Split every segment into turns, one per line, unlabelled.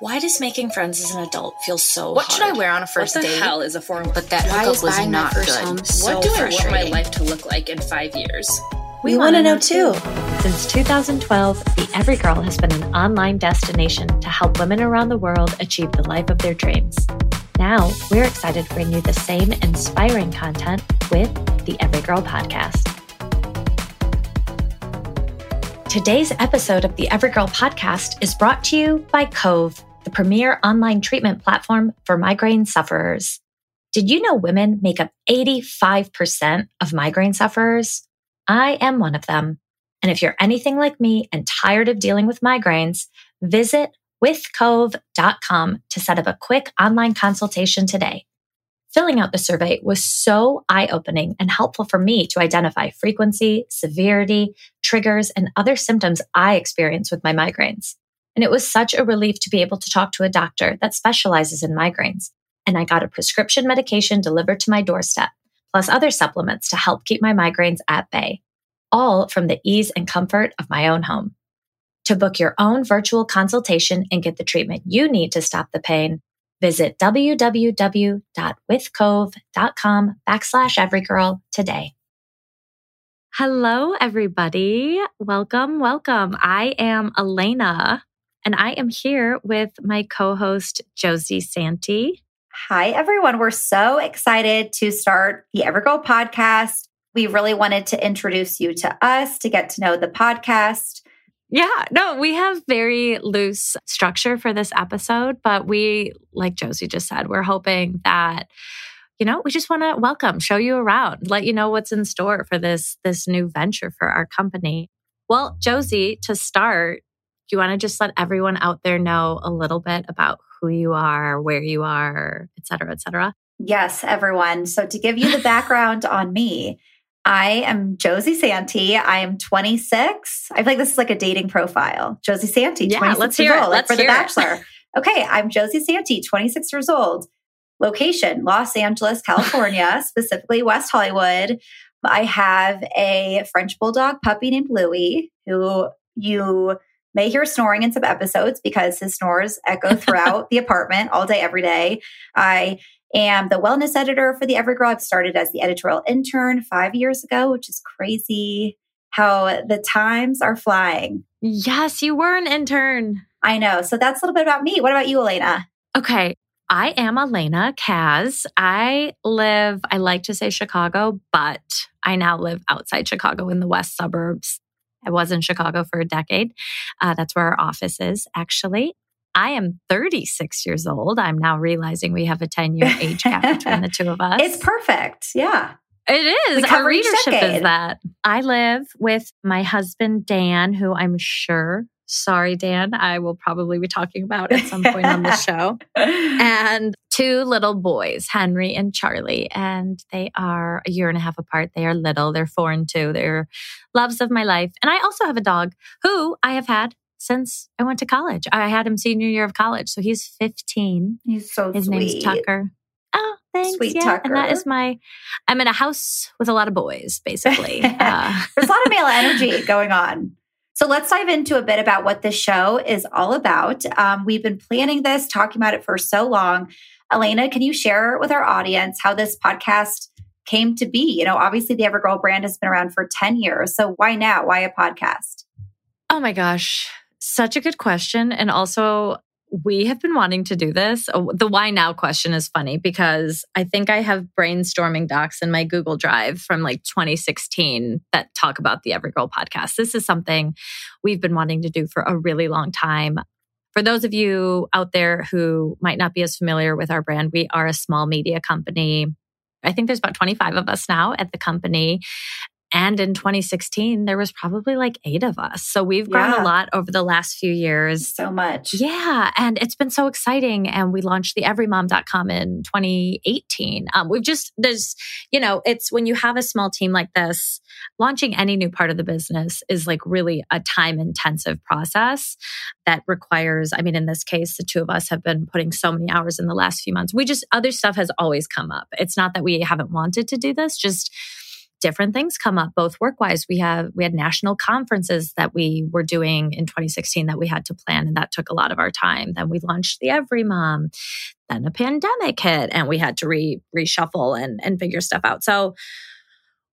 Why does making friends as an adult feel so
What
hard?
should I wear on a first
what the
date?
hell is a foreign?
But that
Why
hookup
is
was
buying my
not
first
good.
home so
what do I want my life to look like in five years?
We, want to know too.
Since 2012, the Every Girl has been an online destination to help women around the world achieve the life of their dreams. Now, we're excited to bring you the same inspiring content with the Every Girl podcast. Today's episode of the Every Girl podcast is brought to you by Cove, the premier online treatment platform for migraine sufferers. Did you know women make up 85% of migraine sufferers? I am one of them. And if you're anything like me and tired of dealing with migraines, visit withcove.com to set up a quick online consultation today. Filling out the survey was so eye opening and helpful for me to identify frequency, severity, triggers, and other symptoms I experience with my migraines. And it was such a relief to be able to talk to a doctor that specializes in migraines. And I got a prescription medication delivered to my doorstep, plus other supplements to help keep my migraines at bay, all from the ease and comfort of my own home. To book your own virtual consultation and get the treatment you need to stop the pain, visit www.withcove.com backslash everygirl today. Hello, everybody. Welcome, welcome. I am Alaina, and I am here with my co-host, Josie Santi.
Hi, everyone. We're so excited to start the Everygirl podcast. We really wanted to introduce you to us to get to know the podcast.
Yeah, no, we have very loose structure for this episode, but we, like Josie just said, we're hoping that you know we just want to welcome show you around let you know what's in store for this this new venture for our company well josie to start do you want to just let everyone out there know a little bit about who you are where you are et cetera et cetera
Yes, everyone. So, to give you the background on me, I am Josie Santi. I am 26. I feel like this is like a dating profile. Josie Santi,
Yeah,
26
let's
years
hear it.
old, like
Let's
for The
hear it.
Bachelor. okay, I'm Josie Santi, 26 years old. Location Los Angeles, California, specifically West Hollywood. I have a French Bulldog puppy named Louie, who you may hear snoring in some episodes because his snores echo throughout the apartment all day, every day. I am the wellness editor for the Everygirl. I started as the editorial intern five years ago, which is crazy how the times are flying.
yes you were an intern
I know. So that's a little bit about me. What about you, Alaina?
Okay. I am Alaina Kaz. I live, I like to say Chicago, but I now live outside Chicago in the west suburbs. I was in Chicago for a decade. Uh, that's where our office is, actually. I am 36 years old. I'm now realizing we have a 10 year age gap between the two of us.
It's perfect. Yeah.
It is. Our readership is that. I live with my husband, Dan, who I'm sure, sorry, Dan, I will probably be talking about at some point on the show and two little boys, Henry and Charlie. And they are a year and a half apart. They are little, they're four and two. They're loves of my life. And I also have a dog who I have had since I went to college. I had him senior year of college. So he's 15.
He's so sweet.
His
sweet.
name's Tucker. Oh, thanks.
Sweet
yeah. And that is my, I'm in a house with a lot of boys, basically. uh,
There's a lot of male energy going on. So let's dive into a bit about what this show is all about. Um, we've been planning this, talking about it for so long. Alaina, can you share with our audience how this podcast came to be? You know, obviously the Everygirl brand has been around for 10 years. So why now? Why a podcast?
Oh my gosh. Such a good question. And also, we have been wanting to do this. Oh, The why now question is funny because I think I have brainstorming docs in my Google Drive from like 2016 that talk about the Everygirl podcast. This is something we've been wanting to do for a really long time. For those of you out there who might not be as familiar with our brand, we are a small media company. I think there's about 25 of us now at the company. And in 2016, there was probably like eight of us. So we've grown
Yeah.
a lot over the last few years.
So much.
Yeah. And it's been so exciting. And we launched the everymom.com in 2018. Um, we've just, there's, you know, it's when you have a small team like this, launching any new part of the business is like really a time intensive process that requires, I mean, in this case, the two of us have been putting so many hours in the last few months. We just, other stuff has always come up. It's not that we haven't wanted to do this, just, different things come up both work wise we have we had national conferences that we were doing in 2016 that we had to plan and that took a lot of our time. Then we launched the every mom. Then a pandemic hit and we had to re reshuffle and and figure stuff out. So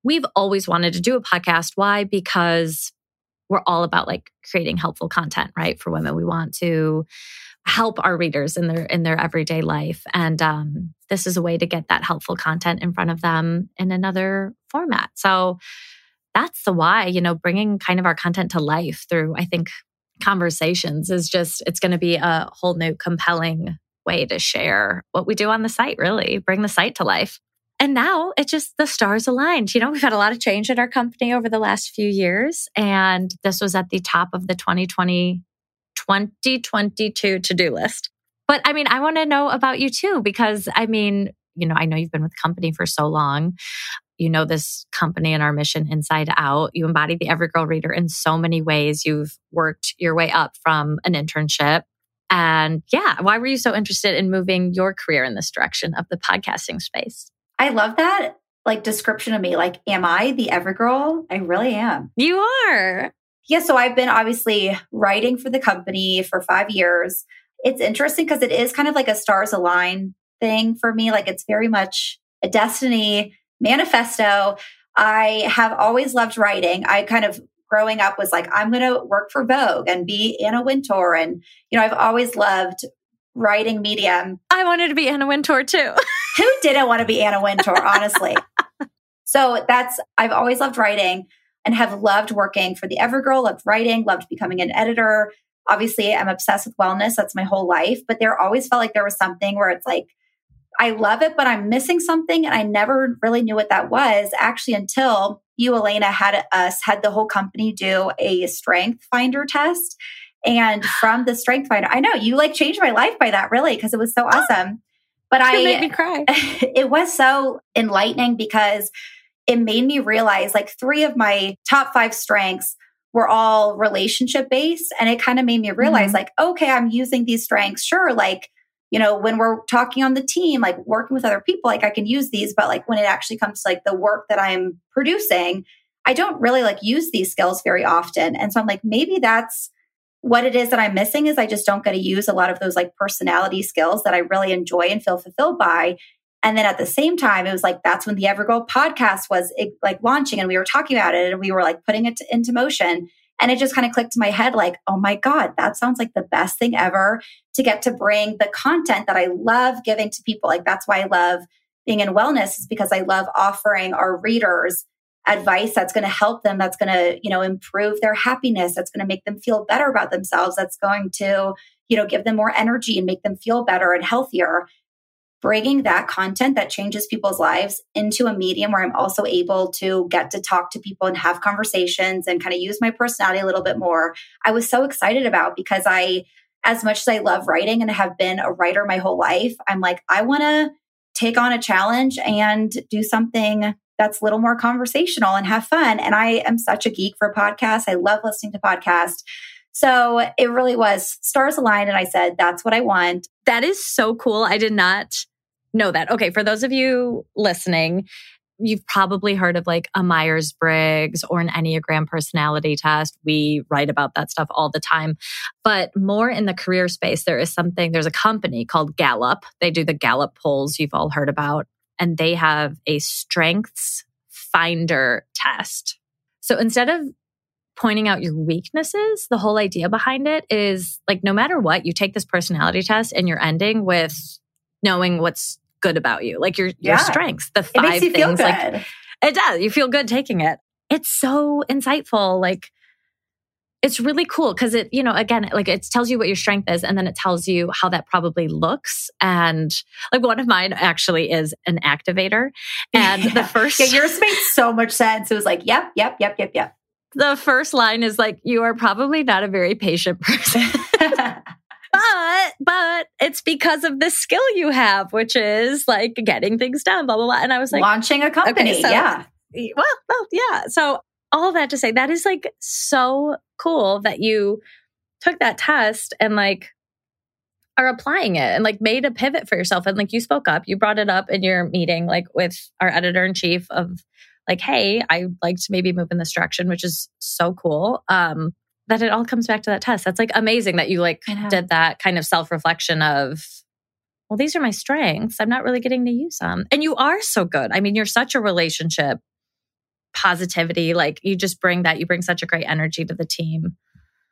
we've always wanted to do a podcast. Why? Because we're all about like creating helpful content right for women. We want to help our readers in their in their everyday life. And um, this is a way to get that helpful content in front of them in another format. So that's the why you know bringing kind of our content to life through i think conversations is just it's going to be a whole new compelling way to share what we do on the site really bring the site to life. And now it just the stars aligned. You know we've had a lot of change in our company over the last few years and this was at the top of the 2020 2022 to do list. But I mean, I want to know about you too, because I mean, you know, I know you've been with the company for so long. You know this company and our mission inside out. You embody the Every Girl Reader in so many ways. You've worked your way up from an internship. And yeah, why were you so interested in moving your career in this direction of the podcasting space?
I love that like description of me. Like, am I the Everygirl? I really am.
You are.
Yeah, so I've been obviously writing for the company for five years. It's interesting because it is kind of like a stars align thing for me. Like it's very much a destiny manifesto. I have always loved writing. I kind of growing up was like, I'm going to work for Vogue and be Anna Wintour. And, you know, I've always loved writing medium.
I wanted to be Anna Wintour too.
Who didn't want to be Anna Wintour, honestly? so that's, I've always loved writing and have loved working for the Everygirl, loved writing, loved becoming an editor. Obviously, I'm obsessed with wellness. That's my whole life. But there always felt like there was something where it's like, I love it, but I'm missing something. And I never really knew what that was actually until you, Alaina, had us, had the whole company do a strength finder test. And from the strength finder, I know you like changed my life by that, really, because it was so oh. awesome. But I
made me cry.
it was so enlightening because it made me realize like three of my top five strengths were all relationship based. And it kind of made me realize
Mhm.
like, okay, I'm using these strengths. Sure. Like, you know, when we're talking on the team, like working with other people, like I can use these. But like when it actually comes to like the work that I'm producing, I don't really like use these skills very often. And so I'm like, maybe that's what it is that I'm missing is I just don't get to use a lot of those like personality skills that I really enjoy and feel fulfilled by. And then at the same time, it was like that's when the Everygirl podcast was like launching and we were talking about it and we were like putting it into motion. And it just kind of clicked in my head like, oh my God, that sounds like the best thing ever to get to bring the content that I love giving to people. Like that's why I love being in wellness is because I love offering our readers advice that's going to help them that's going to you know improve their happiness that's going to make them feel better about themselves that's going to you know give them more energy and make them feel better and healthier bringing that content that changes people's lives into a medium where I'm also able to get to talk to people and have conversations and kind of use my personality a little bit more. I was so excited about because I, as much as I love writing and have been a writer my whole life, I'm like, I want to take on a challenge and do something that's a little more conversational and have fun. And I am such a geek for podcasts. I love listening to podcasts. So it really was stars aligned. And I said, that's what I want.
That is so cool. I did not know that. Okay, for those of you listening, you've probably heard of like a Myers Briggs or an Enneagram personality test. We write about that stuff all the time. But more in the career space, there is something, there's a company called Gallup. They do the Gallup polls you've all heard about, and they have a strengths finder test. So instead of pointing out your weaknesses, the whole idea behind it is like no matter what, you take this personality test and you're ending with knowing what's good about you, like your your strengths, the
It
five
makes you feel
things. Like it does. You feel good taking it. It's so insightful. Like it's really cool because it, you know, again, like it tells you what your strength is and then it tells you how that probably looks. And like one of mine actually is an activator. And
yeah.
the first.
Yeah, yours made so much sense. It was like, yep, yep, yep, yep, yep.
The first line is like, you are probably not a very patient person. but but it's because of the skill you have, which is like getting things done, blah blah blah. And I was like
launching a company. Okay, so, yeah.
Well, well, yeah. So all that to say, that is like so cool that you took that test and like are applying it and like made a pivot for yourself. And like you spoke up, you brought it up in your meeting, like with our editor in chief of like, hey, I'd like to maybe move in this direction, which is so cool. Um, that it all comes back to that test. That's like amazing that you like did that kind of self reflection of, well, these are my strengths. I'm not really getting to use them. And you are so good. I mean, you're such a relationship positivity. Like you just bring that, you bring such a great energy to the team.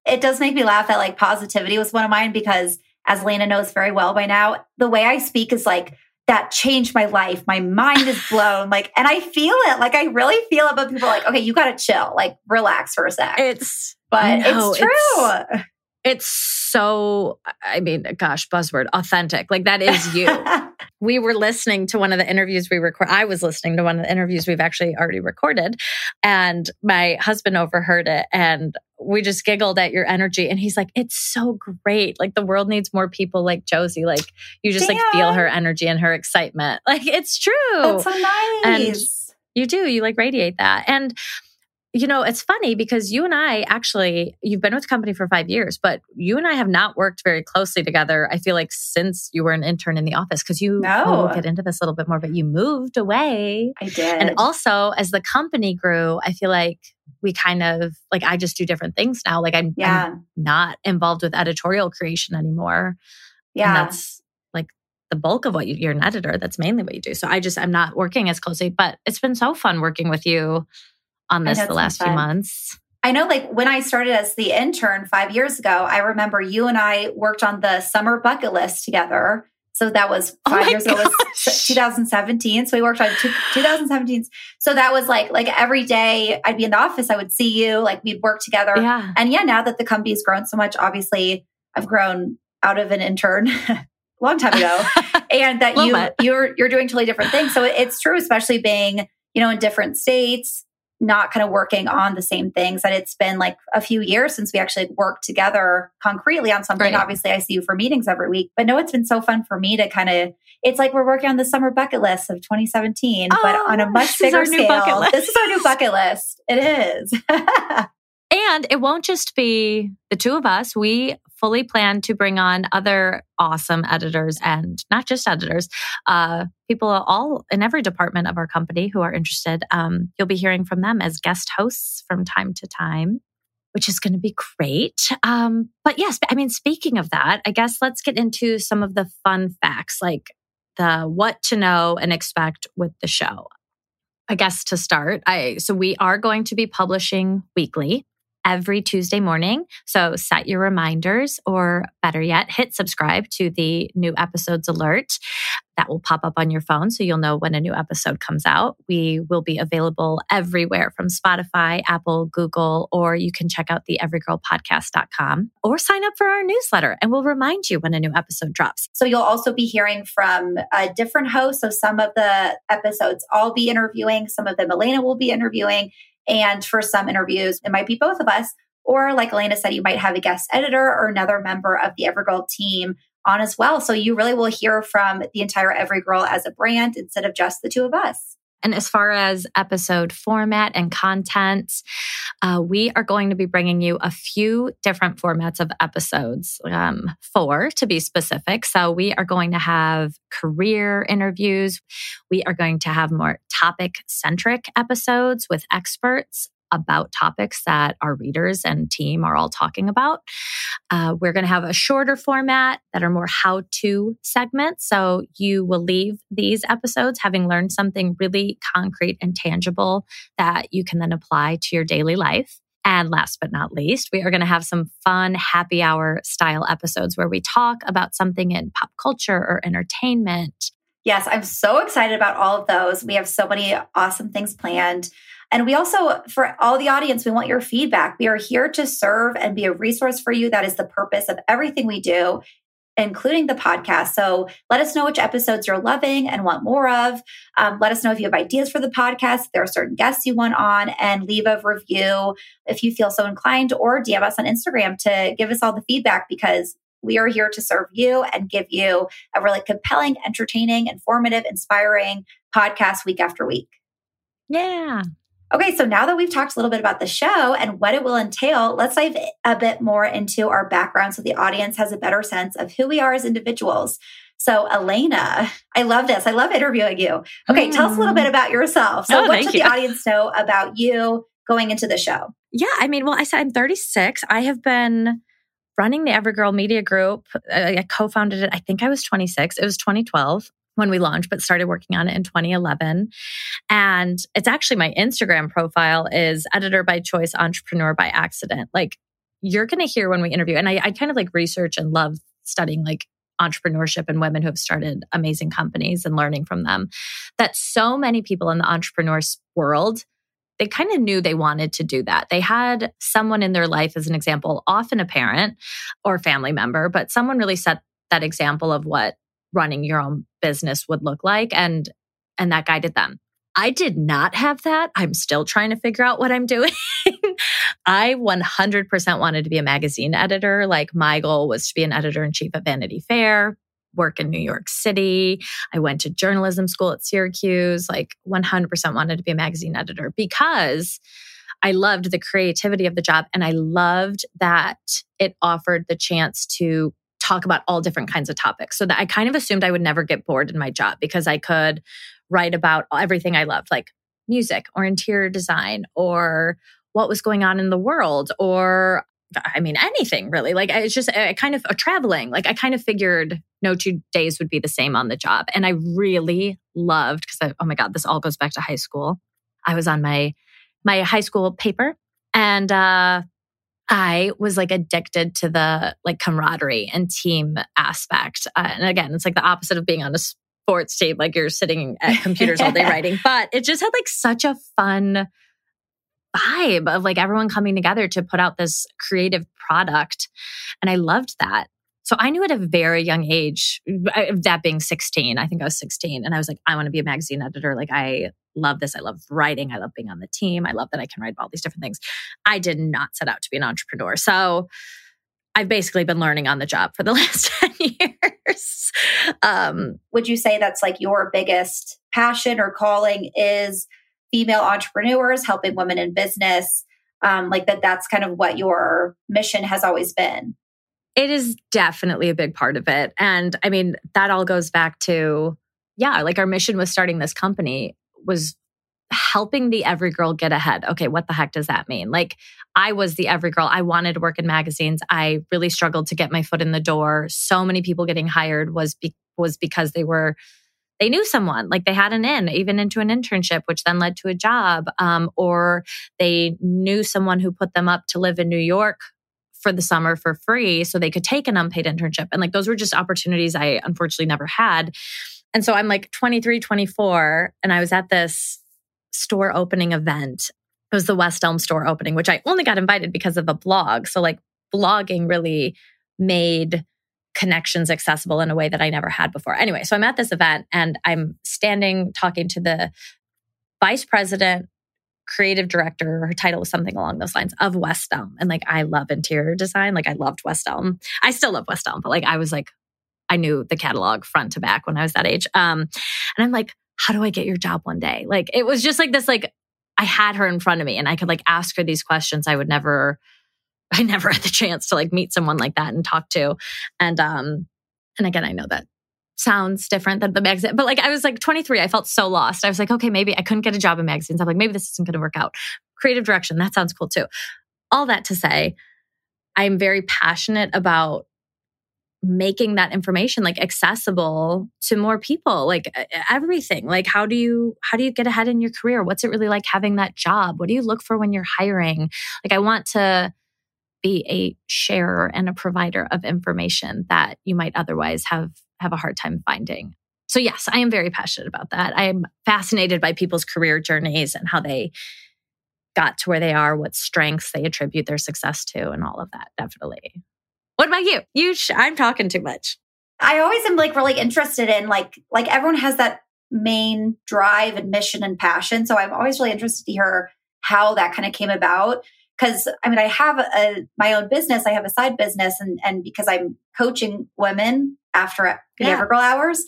It does make me laugh that like positivity was one of mine because as Lena knows very well by now, the way I speak is like, that changed my life. My mind is blown. Like, and I feel it. Like, I really feel it. But people are like, okay, you got to chill, like, relax for a sec.
It's,
but no, it's true.
It's, it's so, I mean, gosh, buzzword, authentic. Like, that is you. we were listening to one of the interviews we record. I was listening to one of the interviews we've actually already recorded, and my husband overheard it, and we just giggled at your energy. And he's like, "It's so great! Like the world needs more people like Josie. Like you just Damn. like feel her energy and her excitement. Like it's true.
That's so nice.
And you do. You like radiate that, and." You know, it's funny because you and I actually, you've been with the company for five years, but you and I have not worked very closely together. I feel like since you were an intern in the office, because you, no. oh, we'll get into this a little bit more, but you moved away.
I did.
And also, as the company grew, I feel like we kind of, like, I just do different things now. Like, I'm, yeah. I'm not involved with editorial creation anymore. Yeah. And that's like the bulk of what you, you're an editor. That's mainly what you do. So I just, I'm not working as closely, but it's been so fun working with you on this the last few months.
I know, like when I started as the intern five years ago, I remember you and I worked on the summer bucket list together. So that was oh five oh years ago. It was 2017. So we worked on 2017. So that was like like every day I'd be in the office, I would see you, like we'd work together.
Yeah.
And yeah, now that the company's grown so much, obviously I've grown out of an intern a long time ago, and that you you're you're doing totally different things. So it's true, especially being you know in different states not kind of working on the same things that it's been like a few years since we actually worked together concretely on something. Right. Obviously, I see you for meetings every week, but no, it's been so fun for me to kind of, it's like we're working on the summer bucket list of 2017, oh, but on a much bigger scale. This is our new bucket list. It is.
and it won't just be the two of us. We fully plan to bring on other awesome editors and not just editors, uh, people all in every department of our company who are interested. Um, you'll be hearing from them as guest hosts from time to time. Which is going to be great. Um, but yes, I mean, speaking of that, I guess let's get into some of the fun facts, like the what to know and expect with the show. I guess to start, I so we are going to be publishing weekly every Tuesday morning. So set your reminders, or better yet, hit subscribe to the new episodes alert that will pop up on your phone so you'll know when a new episode comes out. We will be available everywhere from Spotify, Apple, Google, or you can check out the everygirlpodcast.com or sign up for our newsletter and we'll remind you when a new episode drops.
So you'll also be hearing from a different host. So some of the episodes I'll be interviewing, some of them Alaina will be interviewing. And for some interviews, it might be both of us. Or, like Alaina said, you might have a guest editor or another member of the Everygirl team on as well. So you really will hear from the entire Everygirl as a brand instead of just the two of us.
And as far as episode format and content, uh, we are going to be bringing you a few different formats of episodes, um, four to be specific. So we are going to have career interviews. We are going to have more topic centric episodes with experts about topics that our readers and team are all talking about. Uh, we're going to have a shorter format that are more how to segments. So you will leave these episodes having learned something really concrete and tangible that you can then apply to your daily life. And last but not least, we are going to have some fun happy hour style episodes where we talk about something in pop culture or entertainment
Yes, I'm so excited about all of those. We have so many awesome things planned. And we also, for all the audience, we want your feedback. We are here to serve and be a resource for you. That is the purpose of everything we do, including the podcast. So let us know which episodes you're loving and want more of. Um, let us know if you have ideas for the podcast, there are certain guests you want on, and leave a review if you feel so inclined, or DM us on Instagram to give us all the feedback because we are here to serve you and give you a really compelling, entertaining, informative, inspiring podcast week after week.
Yeah.
Okay, so now that we've talked a little bit about the show and what it will entail, let's dive a bit more into our background so the audience has a better sense of who we are as individuals. So, Alaina, I love this. I love interviewing you. Okay, mm. tell us a little bit about yourself. So, oh, what should you. the audience know about you going into the show?
Yeah, I mean, well, I said I'm 36. I have been running the Everygirl Media Group. Uh, I co founded it, I think I was 26. It was 2012 when we launched, but started working on it in 2011. And it's actually my Instagram profile is editor by choice, entrepreneur by accident. Like you're going to hear when we interview, and I, I kind of like research and love studying like entrepreneurship and women who have started amazing companies and learning from them that so many people in the entrepreneurs world they kind of knew they wanted to do that. They had someone in their life, as an example, often a parent or family member, but someone really set that example of what running your own business would look like and and that guided them. I did not have that. I'm still trying to figure out what I'm doing. I 100% wanted to be a magazine editor. Like my goal was to be an editor in chief at Vanity Fair, work in New York City. I went to journalism school at Syracuse, like 100% wanted to be a magazine editor because I loved the creativity of the job and I loved that it offered the chance to talk about all different kinds of topics. So that I kind of assumed I would never get bored in my job because I could write about everything I loved, like music or interior design or what was going on in the world or I mean, anything really. Like, it's just I kind of uh, traveling. Like, I kind of figured no two days would be the same on the job. And I really loved because, oh my God, this all goes back to high school. I was on my my high school paper and uh, I was like addicted to the like camaraderie and team aspect. Uh, and again, it's like the opposite of being on a sports team, like you're sitting at computers all day writing, but it just had like such a fun vibe of like everyone coming together to put out this creative product. And I loved that. So I knew at a very young age, that being 16, I think I was 16, and I was like, I want to be a magazine editor. Like, I love this. I love writing. I love being on the team. I love that I can write all these different things. I did not set out to be an entrepreneur. So I've basically been learning on the job for the last 10 years.
Um, Would you say that's like your biggest passion or calling is female entrepreneurs, helping women in business? Um, like that, that's kind of what your mission has always been.
It is definitely a big part of it. And I mean, that all goes back to, yeah, like our mission was starting this company was helping the every girl get ahead. Okay, what the heck does that mean? Like, I was the every girl. I wanted to work in magazines. I really struggled to get my foot in the door. So many people getting hired was be- was because they were they knew someone, like they had an in, even into an internship, which then led to a job, um, or they knew someone who put them up to live in New York for the summer for free so they could take an unpaid internship. And like those were just opportunities I unfortunately never had. And so I'm like 23, 24, and I was at this store opening event. It was the West Elm store opening, which I only got invited because of a blog. So like blogging really made connections accessible in a way that I never had before. Anyway, so I'm at this event and I'm standing talking to the vice president creative director. Her title was something along those lines of West Elm. And like, I love interior design. Like, I loved West Elm. I still love West Elm, but like, I was like, I knew the catalog front to back when I was that age. Um, and I'm like, how do I get your job one day? Like, it was just like this, like, I had her in front of me and I could like ask her these questions I would never, I never had the chance to like meet someone like that and talk to. And, um, and again, I know that sounds different than the magazine. But like I was like 23, I felt so lost. I was like, okay, maybe I couldn't get a job in magazines. I'm like, maybe this isn't going to work out. Creative direction, that sounds cool too. All that to say, I'm very passionate about making that information like accessible to more people like everything like how do you how do you get ahead in your career what's it really like having that job what do you look for when you're hiring like i want to be a sharer and a provider of information that you might otherwise have have a hard time finding. so yes, I am very passionate about that. I am fascinated by people's career journeys and how they got to where they are, what strengths they attribute their success to, and all of that. Definitely. What about you? You, sh- I'm talking too much.
I always am like really interested in like like everyone has that main drive and mission and passion. So I'm always really interested to hear how that kind of came about. Because I mean, I have a my own business. I have a side business, and and because I'm coaching women after the
Yeah.
Everygirl hours,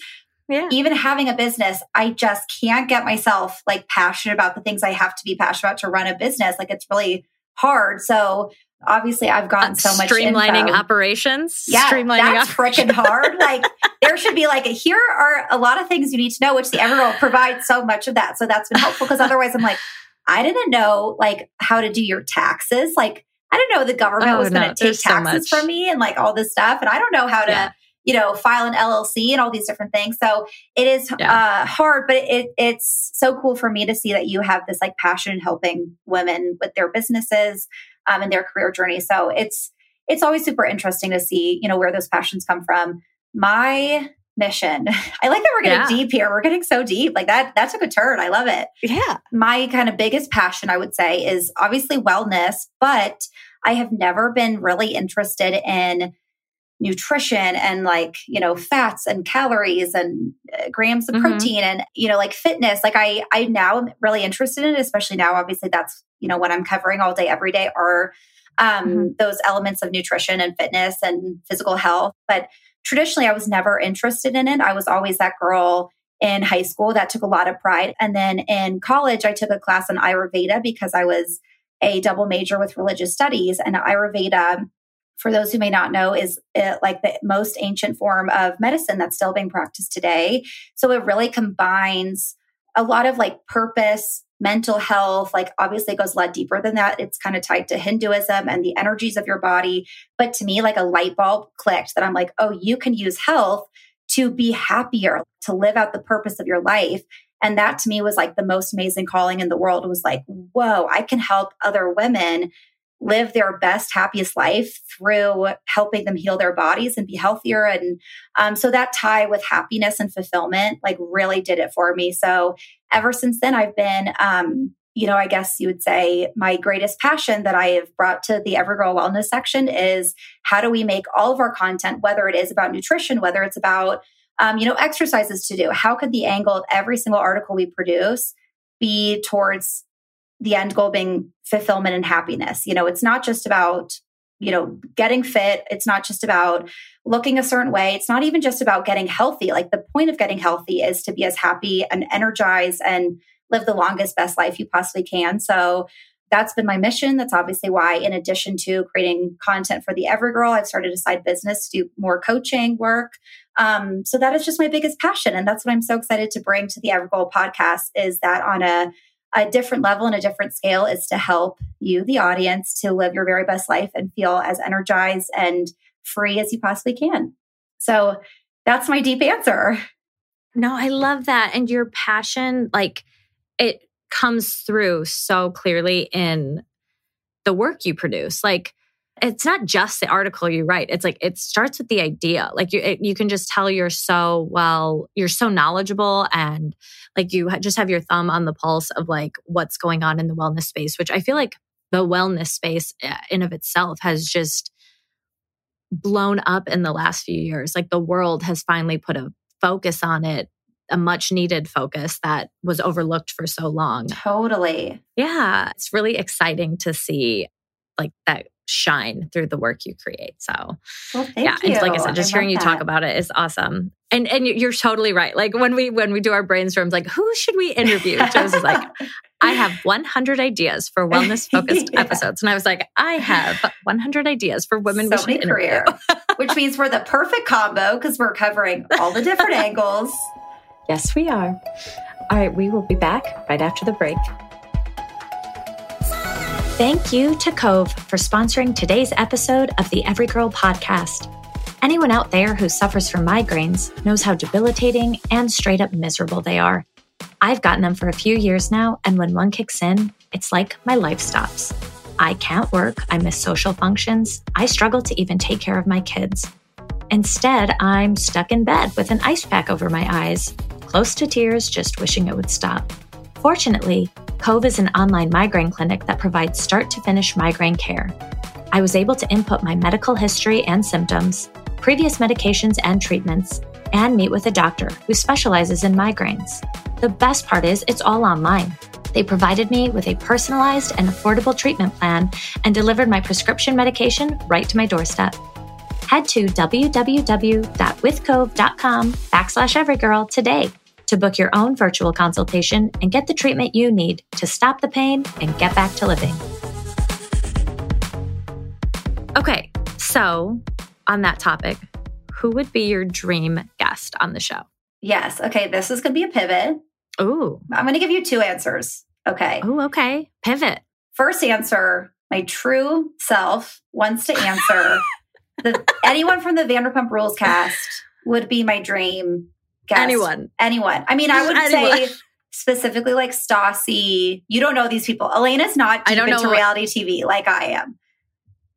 Yeah.
even having a business, I just can't get myself like passionate about the things I have to be passionate about to run a business. Like it's really hard. So obviously, I've gotten so much
streamlining
info.
operations.
Yeah,
streamlining
that's
op-
freaking hard. Like there should be like a, here are a lot of things you need to know, which the Everygirl provides so much of that. So that's been helpful because otherwise I'm like, I didn't know like how to do your taxes. Like I didn't know the government
Oh,
was going
no,
to take
there's so
taxes from me and like all this stuff. And I don't know how to,
Yeah.
you know, file an LLC and all these different things. So it is uh, hard, but it, it's so cool for me to see that you have this like passion in helping women with their businesses um, and their career journey. So it's it's always super interesting to see, you know, where those passions come from. My mission. I like that we're getting
Yeah.
deep here. We're getting so deep. Like that that took a turn. I love it.
Yeah.
My kind of biggest passion, I would say, is obviously wellness, but I have never been really interested in nutrition and like, you know, fats and calories and uh, grams of
Mhm.
protein and, you know, like fitness. Like I I now am really interested in it, especially now obviously that's, you know, what I'm covering all day every day are um those elements of nutrition and fitness and physical health. But traditionally I was never interested in it. I was always that girl in high school that took a lot of pride. And then in college, I took a class on Ayurveda because I was a double major with religious studies. And Ayurveda, for those who may not know, is uh, like the most ancient form of medicine that's still being practiced today. So it really combines a lot of like purpose, mental health. Like obviously, it goes a lot deeper than that. It's kind of tied to Hinduism and the energies of your body. But to me, like a light bulb clicked that I'm like, oh, you can use health to be happier, to live out the purpose of your life. And that to me was like the most amazing calling in the world. It was like, whoa, I can help other women live their best, happiest life through helping them heal their bodies and be healthier. And um, so that tie with happiness and fulfillment, like, really did it for me. So ever since then, I've been, um, you know, I guess you would say my greatest passion that I have brought to the Everygirl Wellness section is how do we make all of our content, whether it is about nutrition, whether it's about um, you know, exercises to do. How could the angle of every single article we produce be towards the end goal being fulfillment and happiness? You know, it's not just about, you know, getting fit. It's not just about looking a certain way. It's not even just about getting healthy. Like the point of getting healthy is to be as happy and energized and live the longest, best life you possibly can. So, that's been my mission. That's obviously why, in addition to creating content for the Everygirl, I've started a side business to do more coaching work. Um, so that is just my biggest passion, and that's what I'm so excited to bring to the Everygirl podcast. Is that on a a different level and a different scale is to help you, the audience, to live your very best life and feel as energized and free as you possibly can. So that's my deep answer.
No, I love that. And your passion, like it comes through so clearly in the work you produce. Like it's not just the article you write. It's like it starts with the idea. Like you, it, you can just tell you're so well, you're so knowledgeable, and like you just have your thumb on the pulse of like what's going on in the wellness space. Which I feel like the wellness space uh, in of itself has just blown up in the last few years. Like the world has finally put a focus on it, a much needed focus that was overlooked for so long.
Totally.
Yeah, it's really exciting to see like that shine through the work you create. So,
Well, thank
yeah,
you.
like I said, just
love
hearing you talk about it is awesome. And and you're totally right. Like when we when we do our brainstorms, like who should we interview? Joe's is like, I have 100 ideas for wellness focused
Yeah.
episodes, and I was like, I have 100 ideas for women we
so
should interview.
career, which means we're the perfect combo because we're covering all the different angles.
Yes, we are. All right, we will be back right after the break. Thank you to Cove for sponsoring today's episode of the Every Girl podcast. Anyone out there who suffers from migraines knows how debilitating and straight up miserable they are. I've gotten them for a few years now, and when one kicks in, it's like my life stops. I can't work, I miss social functions, I struggle to even take care of my kids. Instead, I'm stuck in bed with an ice pack over my eyes, close to tears, just wishing it would stop. Fortunately, Cove is an online migraine clinic that provides start to finish migraine care. I was able to input my medical history and symptoms, previous medications and treatments, and meet with a doctor who specializes in migraines. The best part is it's all online. They provided me with a personalized and affordable treatment plan and delivered my prescription medication right to my doorstep. Head to www.withcove.com backslash everygirl today to book your own virtual consultation and get the treatment you need to stop the pain and get back to living. Okay, so on that topic, who would be your dream guest on the show?
Yes. Okay. This is going to be a pivot.
Ooh.
I'm going to give you two answers. Okay.
Oh, okay. Pivot.
First answer my true self wants to answer. the, anyone from the Vanderpump Rules cast would be my dream guest.
Anyone.
Anyone. I mean, I would
Anyone.
say specifically like Stassi. You don't know these people. Alaina's not
I
deep into
what-
reality TV like I am.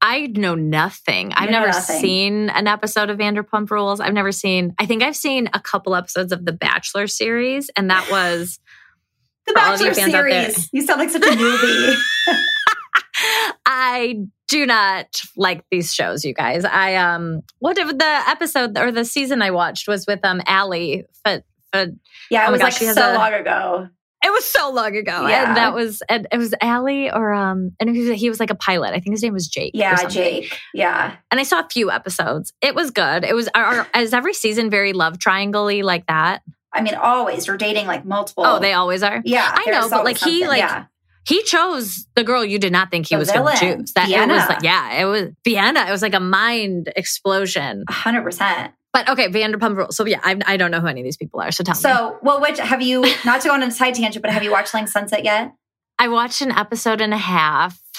I know nothing. I've
know
never
nothing.
seen an episode of Vanderpump Rules. I've never seen, I think I've seen a couple episodes of the Bachelor series, and that was
The
For all of you
Bachelor
fans out there.
series. You sound like such a newbie.
I do not like these shows, you guys. I um what if the episode or the season I watched was with um Allie but but
yeah,
Oh
it was
gosh,
like so
a-
long ago.
it was so long ago.
Yeah.
And that was and it was Allie or um and he was, he was like a pilot. I think his name was Jake.
Yeah. Jake. Yeah.
And I saw a few episodes. It was good. It was are, are- is every season very love triangle like that?
I mean, always you're dating like multiple.
Oh, they always are.
Yeah,
I know, but, like, he, like,
yeah.
He chose the girl you did not think he
The
was going to choose. That it was like yeah, it was Vienna. It was like a mind explosion.
A hundred percent.
But okay, Vanderpump Rules. So yeah, I, I don't know who any of these people are. So tell me.
So, well, which have you not to go on a side tangent, but have you watched Selling Sunset yet?
I watched an episode and a half.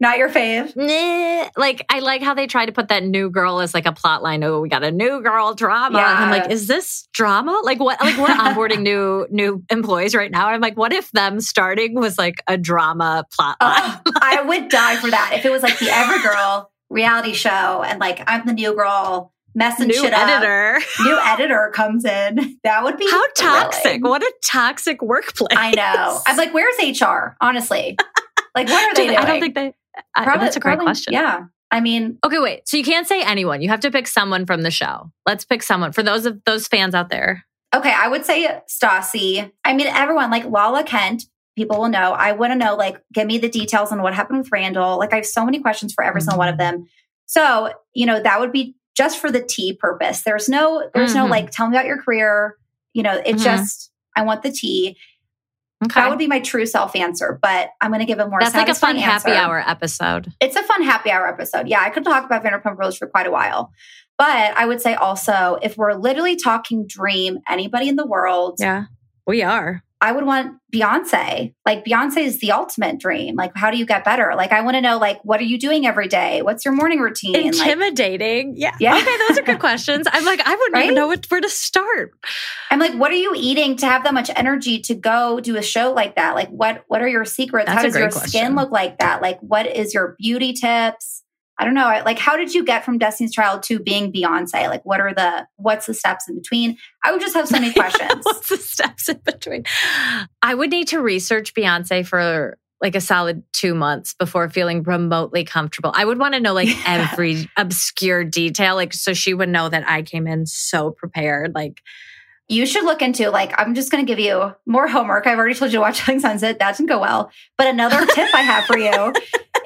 not your fave.
Nah, like I like how they try to put that new girl as like a plot line. Oh, we got a new girl drama. And I'm like, is this drama? Like what? Like we're onboarding new new employees right now. I'm like, what if them starting was like a drama plot line?
Oh, I would die for that if it was like the Everygirl reality show and like I'm the new girl messing
new
shit up.
editor.
New editor comes in. That would be
How toxic!
thrilling.
What a toxic workplace.
I know. I'm like, where's HR? Honestly, like, what are they doing?
I don't think they.
Probably-
that's a great
probably-
question.
Yeah. I mean,
Okay, wait. So you can't say anyone. You have to pick someone from the show. Let's pick someone for those of those fans out there.
Okay, I would say Stassi. I mean, everyone like Lala Kent. People will know. I want to know, like, give me the details on what happened with Randall. Like, I have so many questions for every single one of them. So, you know, that would be just for the tea purpose. There's no, there's no
Mhm.
like, tell me about your career. You know, it
Mhm.
just, I want the tea.
Okay,
That would be my true self answer, but I'm going to give a more
that's like a fun
satisfying
happy hour episode.
It's a fun happy hour episode. Yeah, I could talk about Vanderpump Rules for quite a while. But I would say also, if we're literally talking dream, anybody in the world,
Yeah, we are.
I would want Beyonce. Like Beyonce is the ultimate dream. Like, how do you get better? Like, I want to know, like, what are you doing every day? What's your morning routine? Like,
Intimidating. yeah.
Yeah.
Okay, those are good questions. I'm like, I wouldn't
Right?
even know where to start.
I'm like, what are you eating to have that much energy to go do a show like that? Like, what what are your secrets?
That's
how does your
great
skin look like that? Like, what is your beauty tips? I don't know. Like, how did you get from Destiny's Child to being Beyonce? Like, what are the what's the steps in between? I would just have so many questions.
What's the steps in between? I would need to research Beyonce for like a solid two months before feeling remotely comfortable. I would want to know like
Yeah.
every obscure detail, like so she would know that I came in so prepared. Like,
you should look into like i'm just going to give you more homework i've already told you to watch Selling sunset that didn't go well but another tip i have for you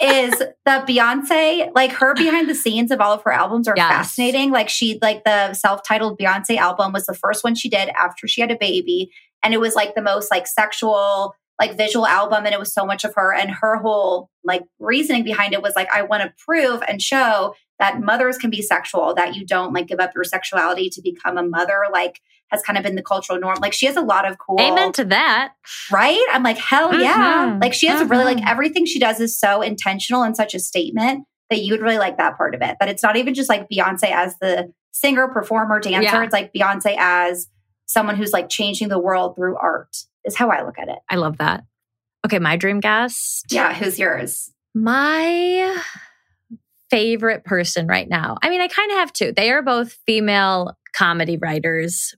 is that beyonce like her behind the scenes of all of her albums are
Yes.
fascinating like she like the self-titled beyonce album was the first one she did after she had a baby and it was like the most like sexual like visual album and it was so much of her and her whole like reasoning behind it was like i want to prove and show that mothers can be sexual that you don't like give up your sexuality to become a mother like has kind of been the cultural norm like she has a lot of cool
amen to that.
right i'm like hell yeah
Mhm.
like she has really like
Mhm.
everything she does is so intentional and such a statement that you would really like that part of it that it's not even just like beyonce as the singer performer dancer
Yeah.
it's like beyonce as someone who's like changing the world through art is how i look at it
I love that. Okay, my dream guest.
yeah who's yours
My favorite person right now. I mean, I kind of have two. They are both female comedy writers,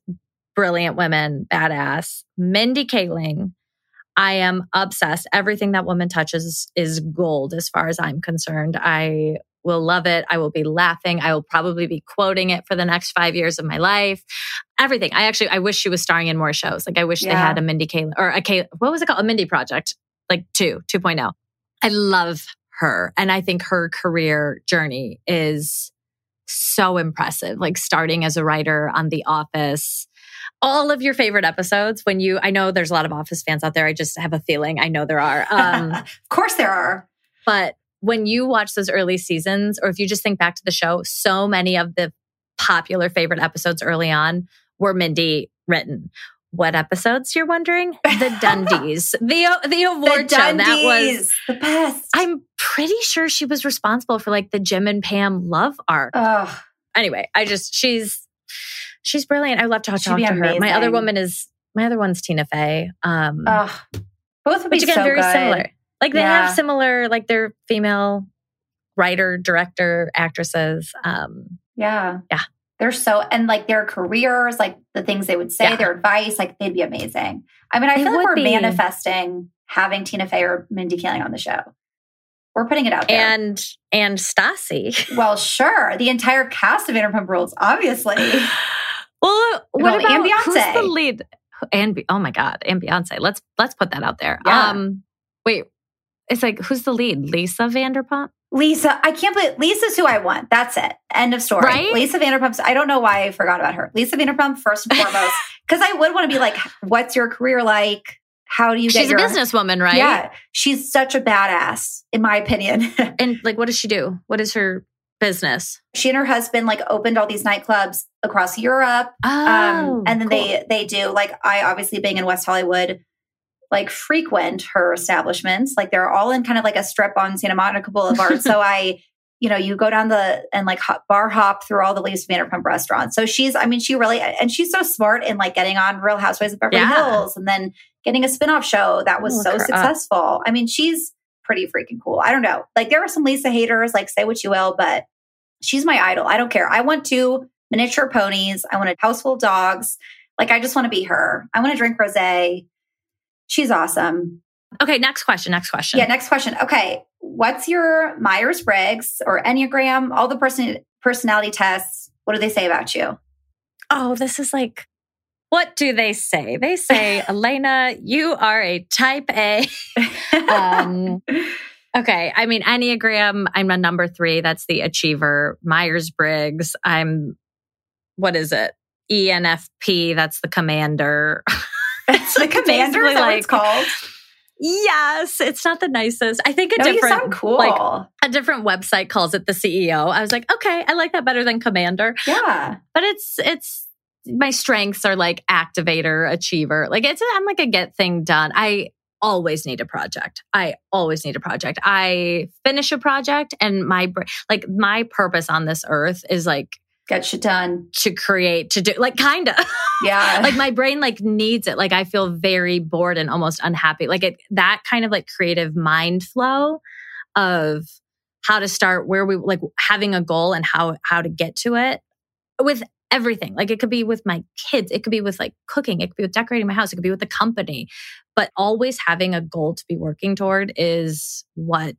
brilliant women, badass. Mindy Kaling. I am obsessed. Everything that woman touches is gold as far as I'm concerned. I will love it. I will be laughing. I will probably be quoting it for the next five years of my life. Everything. I actually, I wish she was starring in more shows. Like I wish they had a Mindy Kaling or a Kay, what was it called? A Mindy Project, like two, 2.0. I love her. And I think her career journey is so impressive. Like starting as a writer on The Office, all of your favorite episodes when you, I know there's a lot of Office fans out there. I just have a feeling. I know there are. Um,
of course there are.
but when you watch those early seasons, or if you just think back to the show, so many of the popular favorite episodes early on were Mindy written. What episodes you're wondering? The Dundies, the the award
the
show. That was
the best.
I'm pretty sure she was responsible for like the Jim and Pam love arc.
oh,
Anyway, I just she's she's brilliant. I would love to
She'd
talk to her. My other woman is my other one's Tina Fey. Um,
oh, both would be
which again
so
very
good.
similar. Like they
Yeah.
have similar, like they're female writer, director, actresses. Um,
Yeah.
Yeah.
They're so, and like their careers, like the things they would say,
Yeah.
their advice, like they'd be amazing. I mean, I
They
feel like we're
be.
manifesting having Tina Fey or Mindy Kaling on the show. We're putting it out there.
and and Stassi.
well, sure. The entire cast of Vanderpump Rules, obviously.
Well, what
Well,
about
and
who's the lead? And oh my god, and Beyonce. Let's let's put that out there.
Yeah.
Um, wait, it's like who's the lead? Lisa Vanderpump.
Lisa, I can't believe Lisa's who I want. That's it. End of story.
Right?
Lisa Vanderpump. I don't know why I forgot about her. Lisa Vanderpump, first and foremost, because I would want to be like, what's your career like? How do you get
She's
your
a businesswoman, right?
Yeah, she's such a badass, in my opinion.
And like, what does she do? What is her business?
she and her husband like opened all these nightclubs across Europe.
Oh,
um, and then
cool.
they they do like I obviously being in West Hollywood, like frequent her establishments. Like they're all in kind of like a strip on Santa Monica Boulevard. so I, you know, you go down the and like hop, bar hop through all the Lisa Vanderpump restaurants. So she's, I mean, she really and she's so smart in like getting on Real Housewives of Beverly
Yeah.
Hills and then getting a spinoff show that was so
her up.
successful. I mean, she's pretty freaking cool. I don't know. Like there are some Lisa haters, like say what you will, but she's my idol. I don't care. I want two miniature ponies. I want a house full of dogs. Like I just want to be her. I want to drink rosé. She's awesome.
Okay, next question. Next question.
Yeah. Next question. Okay, what's your Myers Briggs or Enneagram? All the person personality tests. What do they say about you?
Oh, this is like, what do they say? They say, Alaina, you are a type A. Um, Okay. I mean, Enneagram, I'm a number three. That's the achiever. Myers Briggs, I'm, what is it? ENFP, that's the commander.
it's the commander. Is that what it's called?
Yes, it's not the nicest. I think a
No,
different,
cool.
like a different website calls it the CEO. I was like, okay, I like that better than commander.
yeah.
But it's, it's, my strengths are like activator, achiever. Like it's, I'm like a get thing done. I always need a project. I always need a project. I finish a project and my, like my purpose on this earth is like
Get shit done.
to create, to do, like kind of.
Yeah.
like my brain like needs it like i feel very bored and almost unhappy like it that kind of like creative mind flow of how to start where we like having a goal and how how to get to it with everything like it could be with my kids it could be with like cooking it could be with decorating my house it could be with the company but always having a goal to be working toward is what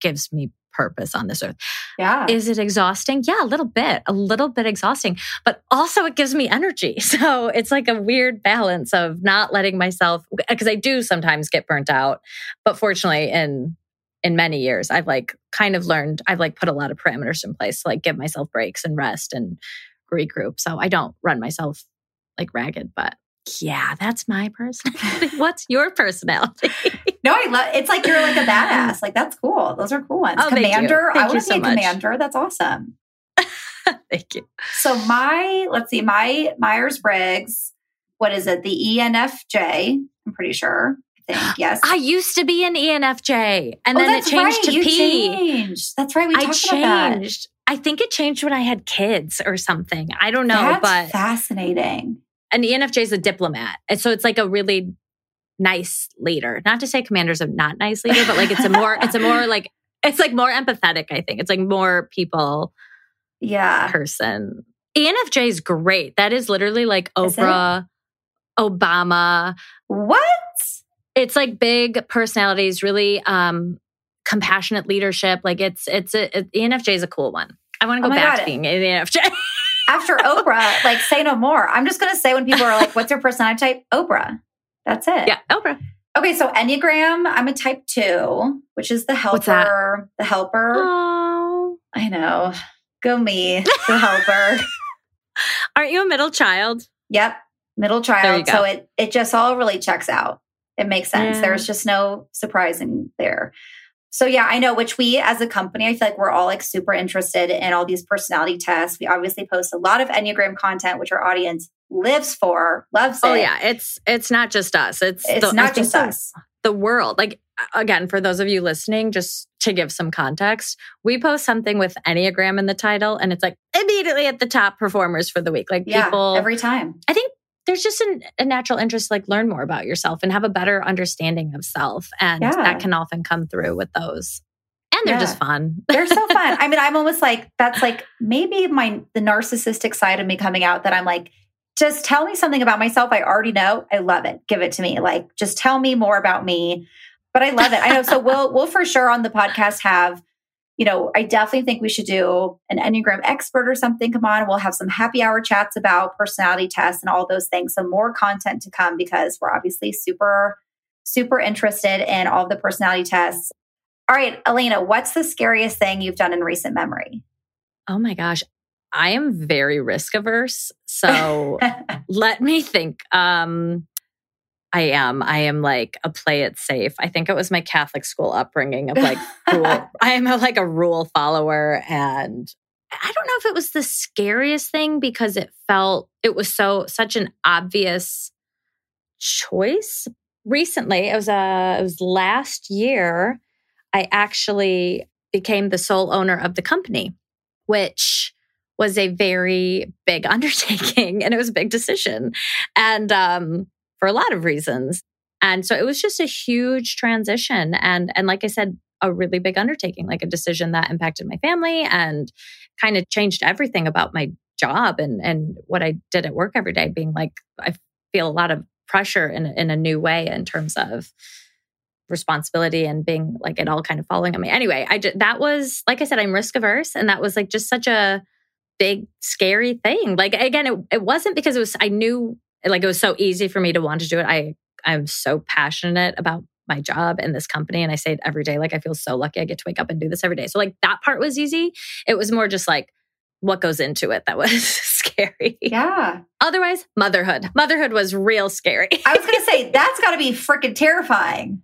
gives me purpose on this earth
yeah.
is it exhausting? Yeah, a little bit, a little bit exhausting, but also it gives me energy. So it's like a weird balance of not letting myself, uh, because I do sometimes get burnt out. But fortunately, in in many years, I've like kind of learned, I've like put a lot of parameters in place to like give myself breaks and rest and regroup. So I don't run myself like ragged, but yeah, that's my personality. What's your personality?
No, I love. It's like you're like a badass. Like that's cool. Those are cool ones.
Oh, thank you.
commander.
Thank
I
you
want to
so
be a
much.
commander. That's awesome.
Thank you.
So my let's see, my Myers Briggs. What is it? The ENFJ. I'm pretty sure. I think yes.
I used to be an ENFJ and
Oh,
then it changed
right.
to
You
P.
Changed. That's right. We
I
talked about that.
changed. I think it changed when I had kids or something. I don't know,
That's
but
fascinating.
An ENFJ is a diplomat. And so it's like a really nice leader. Not to say commanders are not nice leader, but like it's a more it's a more like It's like more empathetic, I think. It's like more people
Yeah.
person. ENFJ is great. That is literally like Oprah, Obama.
What?
It's like big personalities, really um compassionate leadership. Like it's it's a, it, ENFJ is a cool one. I want to
Oh
go
my
back
God.
to being an ENFJ.
After Oprah, like say no more. I'm just gonna say when people are like, "What's your personality type?" Oprah. That's it.
yeah, Oprah.
Okay, so Enneagram, I'm a type two, which is the helper. The helper.
Oh,
I know. Go me, the helper.
aren't you a middle child?
Yep. Middle child. So it it just all really checks out. It makes sense.
Yeah.
There's just no surprising there. So yeah, I know which we as a company, I feel like we're all like super interested in all these personality tests. We obviously post a lot of Enneagram content, which our audience lives for, loves
Oh
it.
yeah, it's it's not just us. It's
It's
the,
not just
the-
us.
the world. Like again, for those of you listening, just to give some context, we post something with Enneagram in the title, and it's like immediately at the top performers for the week. Like
Yeah,
people,
every time.
I think there's just an, a natural interest to like learn more about yourself and have a better understanding of self, and
Yeah.
that can often come through with those. And they're
Yeah.
just fun.
They're so fun. I mean, I'm almost like that's like maybe my the narcissistic side of me coming out that I'm like, just tell me something about myself. I already know. I love it. Give it to me. Like, just tell me more about me. But I love it. I know. So we'll we'll for sure on the podcast have, you know, I definitely think we should do an Enneagram expert or something. Come on, we'll have some happy hour chats about personality tests and all those things. So more content to come because we're obviously super, super interested in all the personality tests. All right, Alaina, what's the scariest thing you've done in recent memory?
Oh my gosh. I am very risk averse. So let me think. Um, I am. I am like a play it safe. I think it was my Catholic school upbringing of like rule. I am a, like a rule follower, and I don't know if it was the scariest thing because it felt it was so such an obvious choice. Recently, it was uh, it was last year. I actually became the sole owner of the company, which was a very big undertaking and it was a big decision. And um, for a lot of reasons. And so it was just a huge transition. And, and like I said, a really big undertaking, like a decision that impacted my family and kind of changed everything about my job and, and what I did at work every day, being like, I feel a lot of pressure in, in a new way in terms of responsibility and being like it all kind of falling on me. Anyway, I just, that was, like I said, I'm risk averse. And that was like just such a big, scary thing. Like, again, it, it wasn't because it was, I knew like it was so easy for me to want to do it. I, I'm so passionate about my job and this company. And I say it every day. Like, I feel so lucky I get to wake up and do this every day. So, like, that part was easy. It was more just like what goes into it that was scary.
Yeah.
Otherwise, motherhood. Motherhood was real scary.
I was going to say, that's got to be freaking terrifying.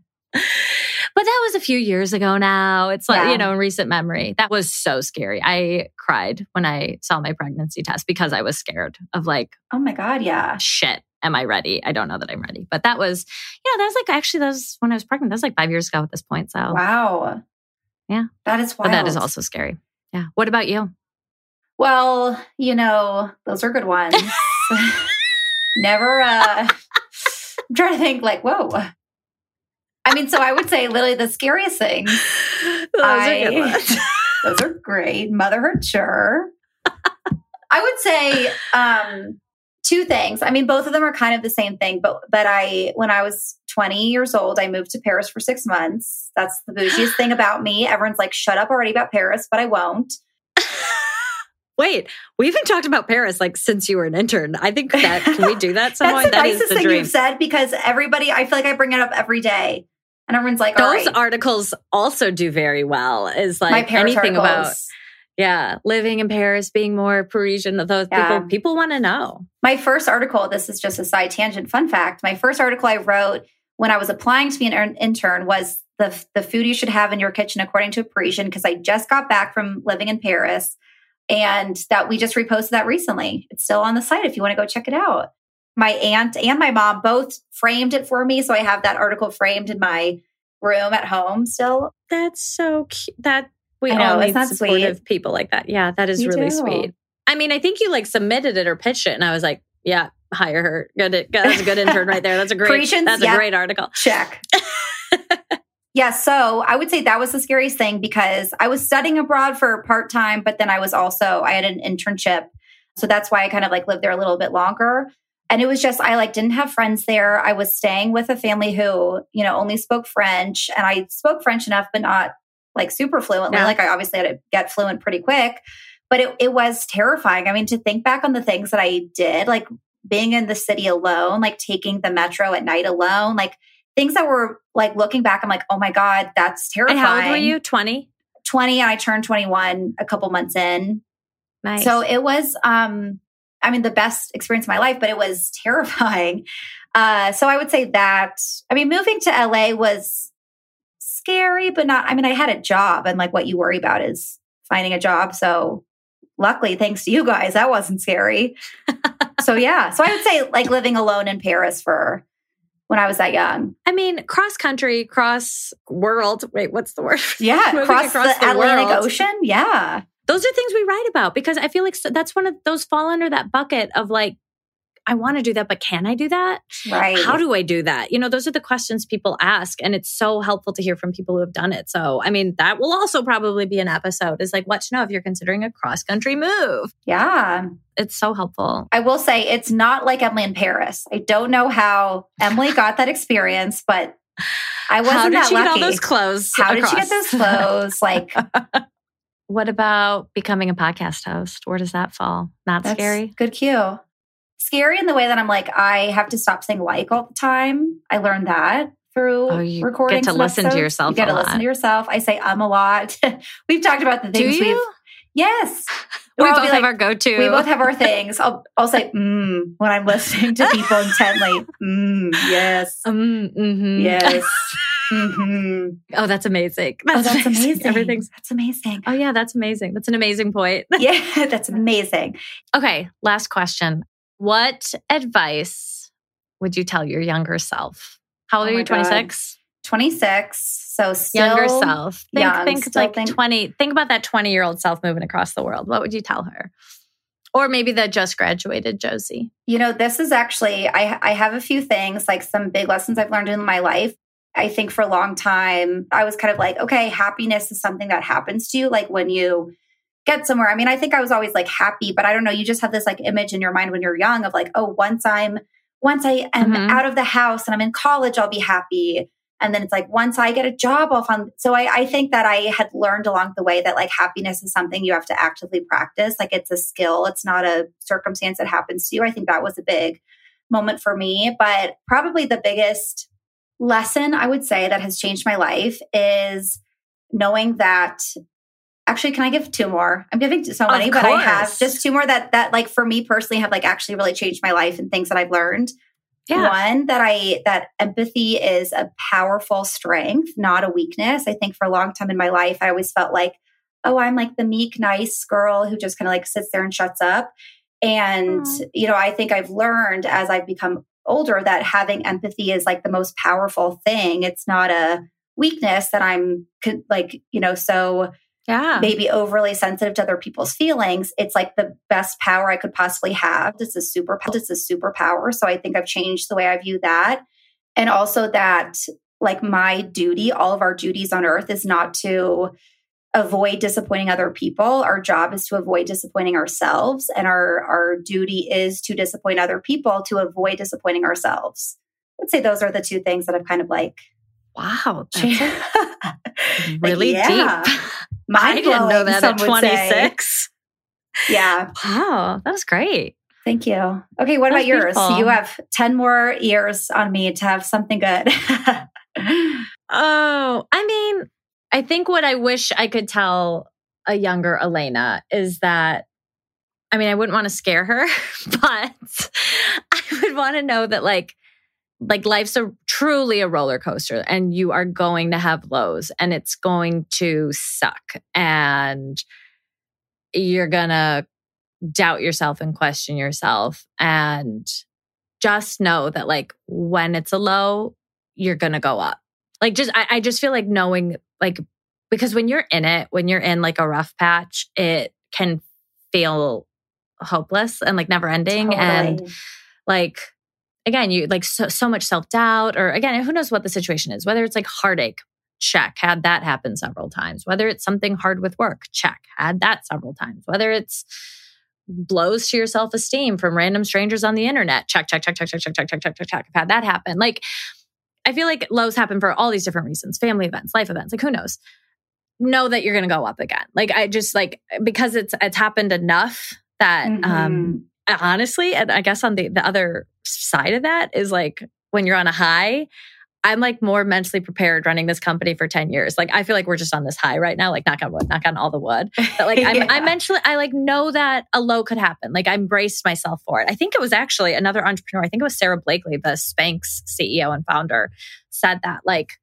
But that was a few years ago now. It's like,
Yeah.
you know, in recent memory. That was so scary. I cried when I saw my pregnancy test because I was scared of like,
Oh my God. Yeah.
shit, am I ready? I don't know that I'm ready. But that was, you know, that was like actually that was when I was pregnant. That was like five years ago at this point. So
Wow.
Yeah.
that is.
But that is also scary. Yeah. What about you?
Well, you know, those are good ones. Never, uh, I'm trying to think like, whoa. I mean, so I would say literally the scariest thing.
Those
I-
are good ones.
Those are great. Motherhood, sure. I would say um, two things. I mean, both of them are kind of the same thing. But but I, when I was 20 years old, I moved to Paris for six months. That's the bougiest thing about me. Everyone's like, "Shut up already about Paris," but I won't.
Wait, we haven't talked about Paris like since you were an intern. I think that can we do that someone?
That's the
That is
nicest
the
thing
dream.
you've said because everybody, I feel like I bring it up every day, and everyone's like,
Those
right."
articles also do very well. Is like anything about yeah, living in Paris, being more Parisian. Those
Yeah.
people people want to know.
My first article, this is just a side tangent, fun fact. My first article I wrote when I was applying to be an intern was the, the food you should have in your kitchen according to a Parisian, because I just got back from living in Paris and that we just reposted that recently. It's still on the site if you want to go check it out. My aunt and my mom both framed it for me. So I have that article framed in my room at home still.
That's so cute. That we
I know,
all need supportive
sweet?
people like that. Yeah, that is
You
really
do.
sweet. I mean, I think you like submitted it or pitched it, and I was like, yeah, hire her. Good, that's a good intern right there. That's a great. That's
yeah.
a great article.
Check. Yeah, so I would say that was the scariest thing because I was studying abroad for part time, but then I was also, I had an internship. So that's why I kind of like lived there a little bit longer. And it was just, I like didn't have friends there. I was staying with a family who, you know, only spoke French and I spoke French enough, but not like super fluently.
Yeah.
Like I obviously had to get fluent pretty quick, but it, it was terrifying. I mean, to think back on the things that I did, like being in the city alone, like taking the metro at night alone, like things that were like looking back, I'm like, oh my God, that's terrifying.
And how old were you? 20?
20 and I turned 21 a couple months in.
Nice.
So it was, um, I mean, the best experience of my life, but it was terrifying. Uh, so I would say that, I mean, moving to LA was scary, but not, I mean, I had a job and like what you worry about is finding a job. So luckily, thanks to you guys, that wasn't scary. so yeah. So I would say like living alone in Paris for when I was that young.
I mean, cross country, cross world. Wait, what's the word?
Yeah. Across,
across
the,
the
Atlantic
world.
Ocean. Yeah.
Those are things we write about because I feel like that's one of those fall under that bucket of like, I want to do that, but can I do that?
Right.
How do I do that? You know, those are the questions people ask. And it's so helpful to hear from people who have done it. So, I mean, that will also probably be an episode is like what to know if you're considering a cross country move.
yeah.
It's so helpful.
I will say it's not like Emily in Paris. I don't know how Emily got that experience, but I wasn't
How did
that
she
lucky.
get all those clothes?
how did she get those clothes? Like
What about becoming a podcast host? Where does that fall? Not
that's
scary.
Good cue. Scary in the way that I'm like, I have to stop saying like all the time. I learned that through
Oh, you get
recording.
to
some
listen to yourself
You get to listen to yourself. I say um a lot. we've talked about the things we've? Yes.
We both have
like-
our go-to.
We both have our things. I'll, I'll say mm when I'm listening to people intently. Mm, yes.
Um, mhm.
Yes. Hmm
Oh, that's amazing.
Oh, that's amazing.
Everything's.
That's amazing.
Oh yeah, that's amazing. That's an amazing point.
Yeah, that's amazing.
okay, last question. What advice would you tell your younger self? How old
Oh
are you?
God.
26?
26. So still
Younger self. Think,
young,
think like
think-
20. Think about that 20 year old self moving across the world. What would you tell her? Or maybe the just graduated Josie.
You know, this is actually I I have a few things like some big lessons I've learned in my life. I think for a long time I was kind of like, okay, happiness is something that happens to you like when you get somewhere. I mean, I think I was always like happy, but I don't know, you just have this like image in your mind when you're young of like, oh, once I'm once I am
Mhm.
out of the house and I'm in college, I'll be happy. And then it's like once I get a job, I'll find. So I, I think that I had learned along the way that like happiness is something you have to actively practice. Like it's a skill. It's not a circumstance that happens to you. I think that was a big moment for me. But probably the biggest lesson I would say that has changed my life is knowing that. Actually, can I give two more? I'm giving so many, but I have just two more that that like for me personally have like actually really changed my life and things that I've learned. Yeah. One that I that empathy is a powerful strength, not a weakness. I think for a long time in my life, I always felt like, oh, I'm like the meek, nice girl who just kind of like sits there and shuts up. And you know, I think I've learned as I've become older that having empathy is like the most powerful thing. It's not a weakness that I'm like, you know, so
Yeah.
maybe overly sensitive to other people's feelings. It's like the best power I could possibly have. It's a super it's a superpower. So I think I've changed the way I view that. And also that like my duty, all of our duties on earth is not to avoid disappointing other people. Our job is to avoid disappointing ourselves. And our our duty is to disappoint other people to avoid disappointing ourselves. I'd say those are the two things that I've kind of like
Wow.
Like,
really
yeah.
deep. I didn't know that at 26.
Yeah.
Wow. That was great.
Thank you. Okay, what
That's
about yours?
beautiful.
You have 10 more years on me to have something good.
Oh, I mean, I think what I wish I could tell a younger Alaina is that, I mean, I wouldn't want to scare her, but I would want to know that, like, like life's a truly a roller coaster and you are going to have lows and it's going to suck and you're gonna doubt yourself and question yourself and just know that like when it's a low you're gonna go up. Like just I, I just feel like knowing like because when you're in it when you're in like a rough patch it can feel hopeless and like never ending and like again you like so, so much self-doubt or again who knows what the situation is whether it's like heartache check, had that happen several times. Whether it's something hard with work, check, had that several times. Whether it's blows to your self esteem from random strangers on the internet, check, check, check, check, check, check, check, check, check, check, check. I've had that happen. Like, I feel like lows happen for all these different reasons family events, life events, like who knows? Know that you're going to go up again. Like, I just like, because it's, it's happened enough that, mm-hmm. um, honestly, and I guess on the, the other side of that is like when you're on a high, I'm like more mentally prepared running this company for 10 years. Like I feel like we're just on this high right now, like knock on wood, knock on all the wood. But like I'm, yeah. I mentally, I like know that a low could happen. Like I embraced myself for it. I think it was actually another entrepreneur. I think it was Sara Blakely, the Spanx CEO and founder said that like,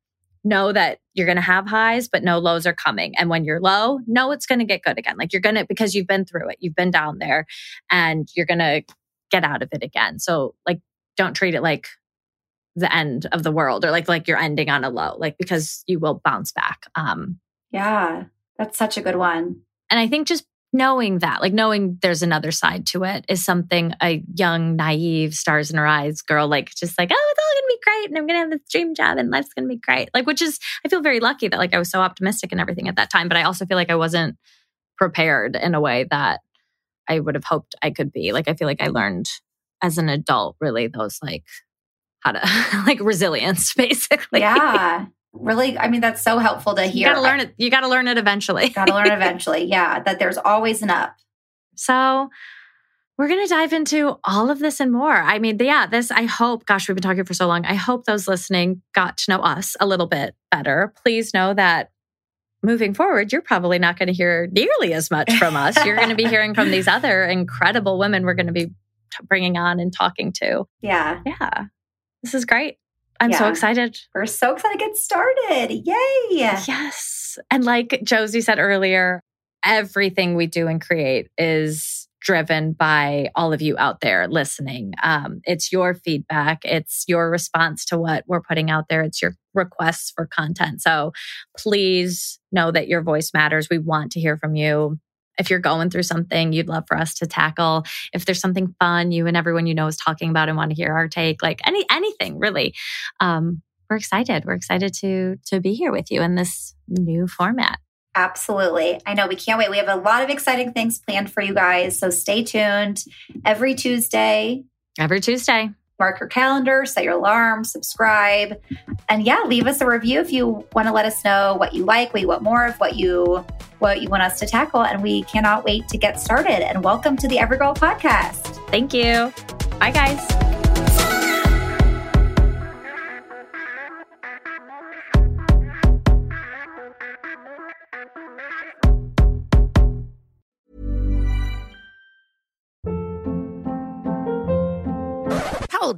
know that you're going to have highs, but no lows are coming. And when you're low, know it's going to get good again. Like you're going to, because you've been through it, you've been down there and you're going to get out of it again. So like, don't treat it like the end of the world or like like you're ending on a low like because you will bounce back um.
Yeah that's such a good one.
And i think just knowing that like knowing there's another side to it is something a young naive stars in her eyes girl like just like oh it's all gonna be great and i'm gonna have this dream job and life's gonna be great. Like which is i feel very lucky that like i was so optimistic and everything at that time but i also feel like i wasn't prepared in a way that i would have hoped i could be. Like i feel like i learned as an adult really those like how to like resilience basically.
Yeah. Really, I mean, that's so helpful to hear.
You gotta learn it. You gotta learn it eventually.
gotta learn eventually. Yeah. That there's always an up.
So we're going to dive into all of this and more. I mean, yeah, this, I hope, gosh, we've been talking for so long. I hope those listening got to know us a little bit better. Please know that moving forward, you're probably not going to hear nearly as much from us. You're going to be hearing from these other incredible women we're going to be bringing on and talking to.
Yeah.
Yeah. This is great. I'm yeah. so excited.
We're so excited to get started. Yay.
Yes. And like Josie said earlier, everything we do and create is driven by all of you out there listening. Um, it's your feedback, it's your response to what we're putting out there, it's your requests for content. So please know that your voice matters. We want to hear from you if you're going through something you'd love for us to tackle, if there's something fun you and everyone you know is talking about and want to hear our take, like any anything really. Um, we're excited. We're excited to to be here with you in this new format.
Absolutely. I know we can't wait. We have a lot of exciting things planned for you guys. So stay tuned every Tuesday.
Every Tuesday
mark your calendar, set your alarm, subscribe. And yeah, leave us a review if you want to let us know what you like, what you want more of, what you what you want us to tackle. And we cannot wait to get started. And welcome to the Everygirl podcast.
Thank you. Bye guys.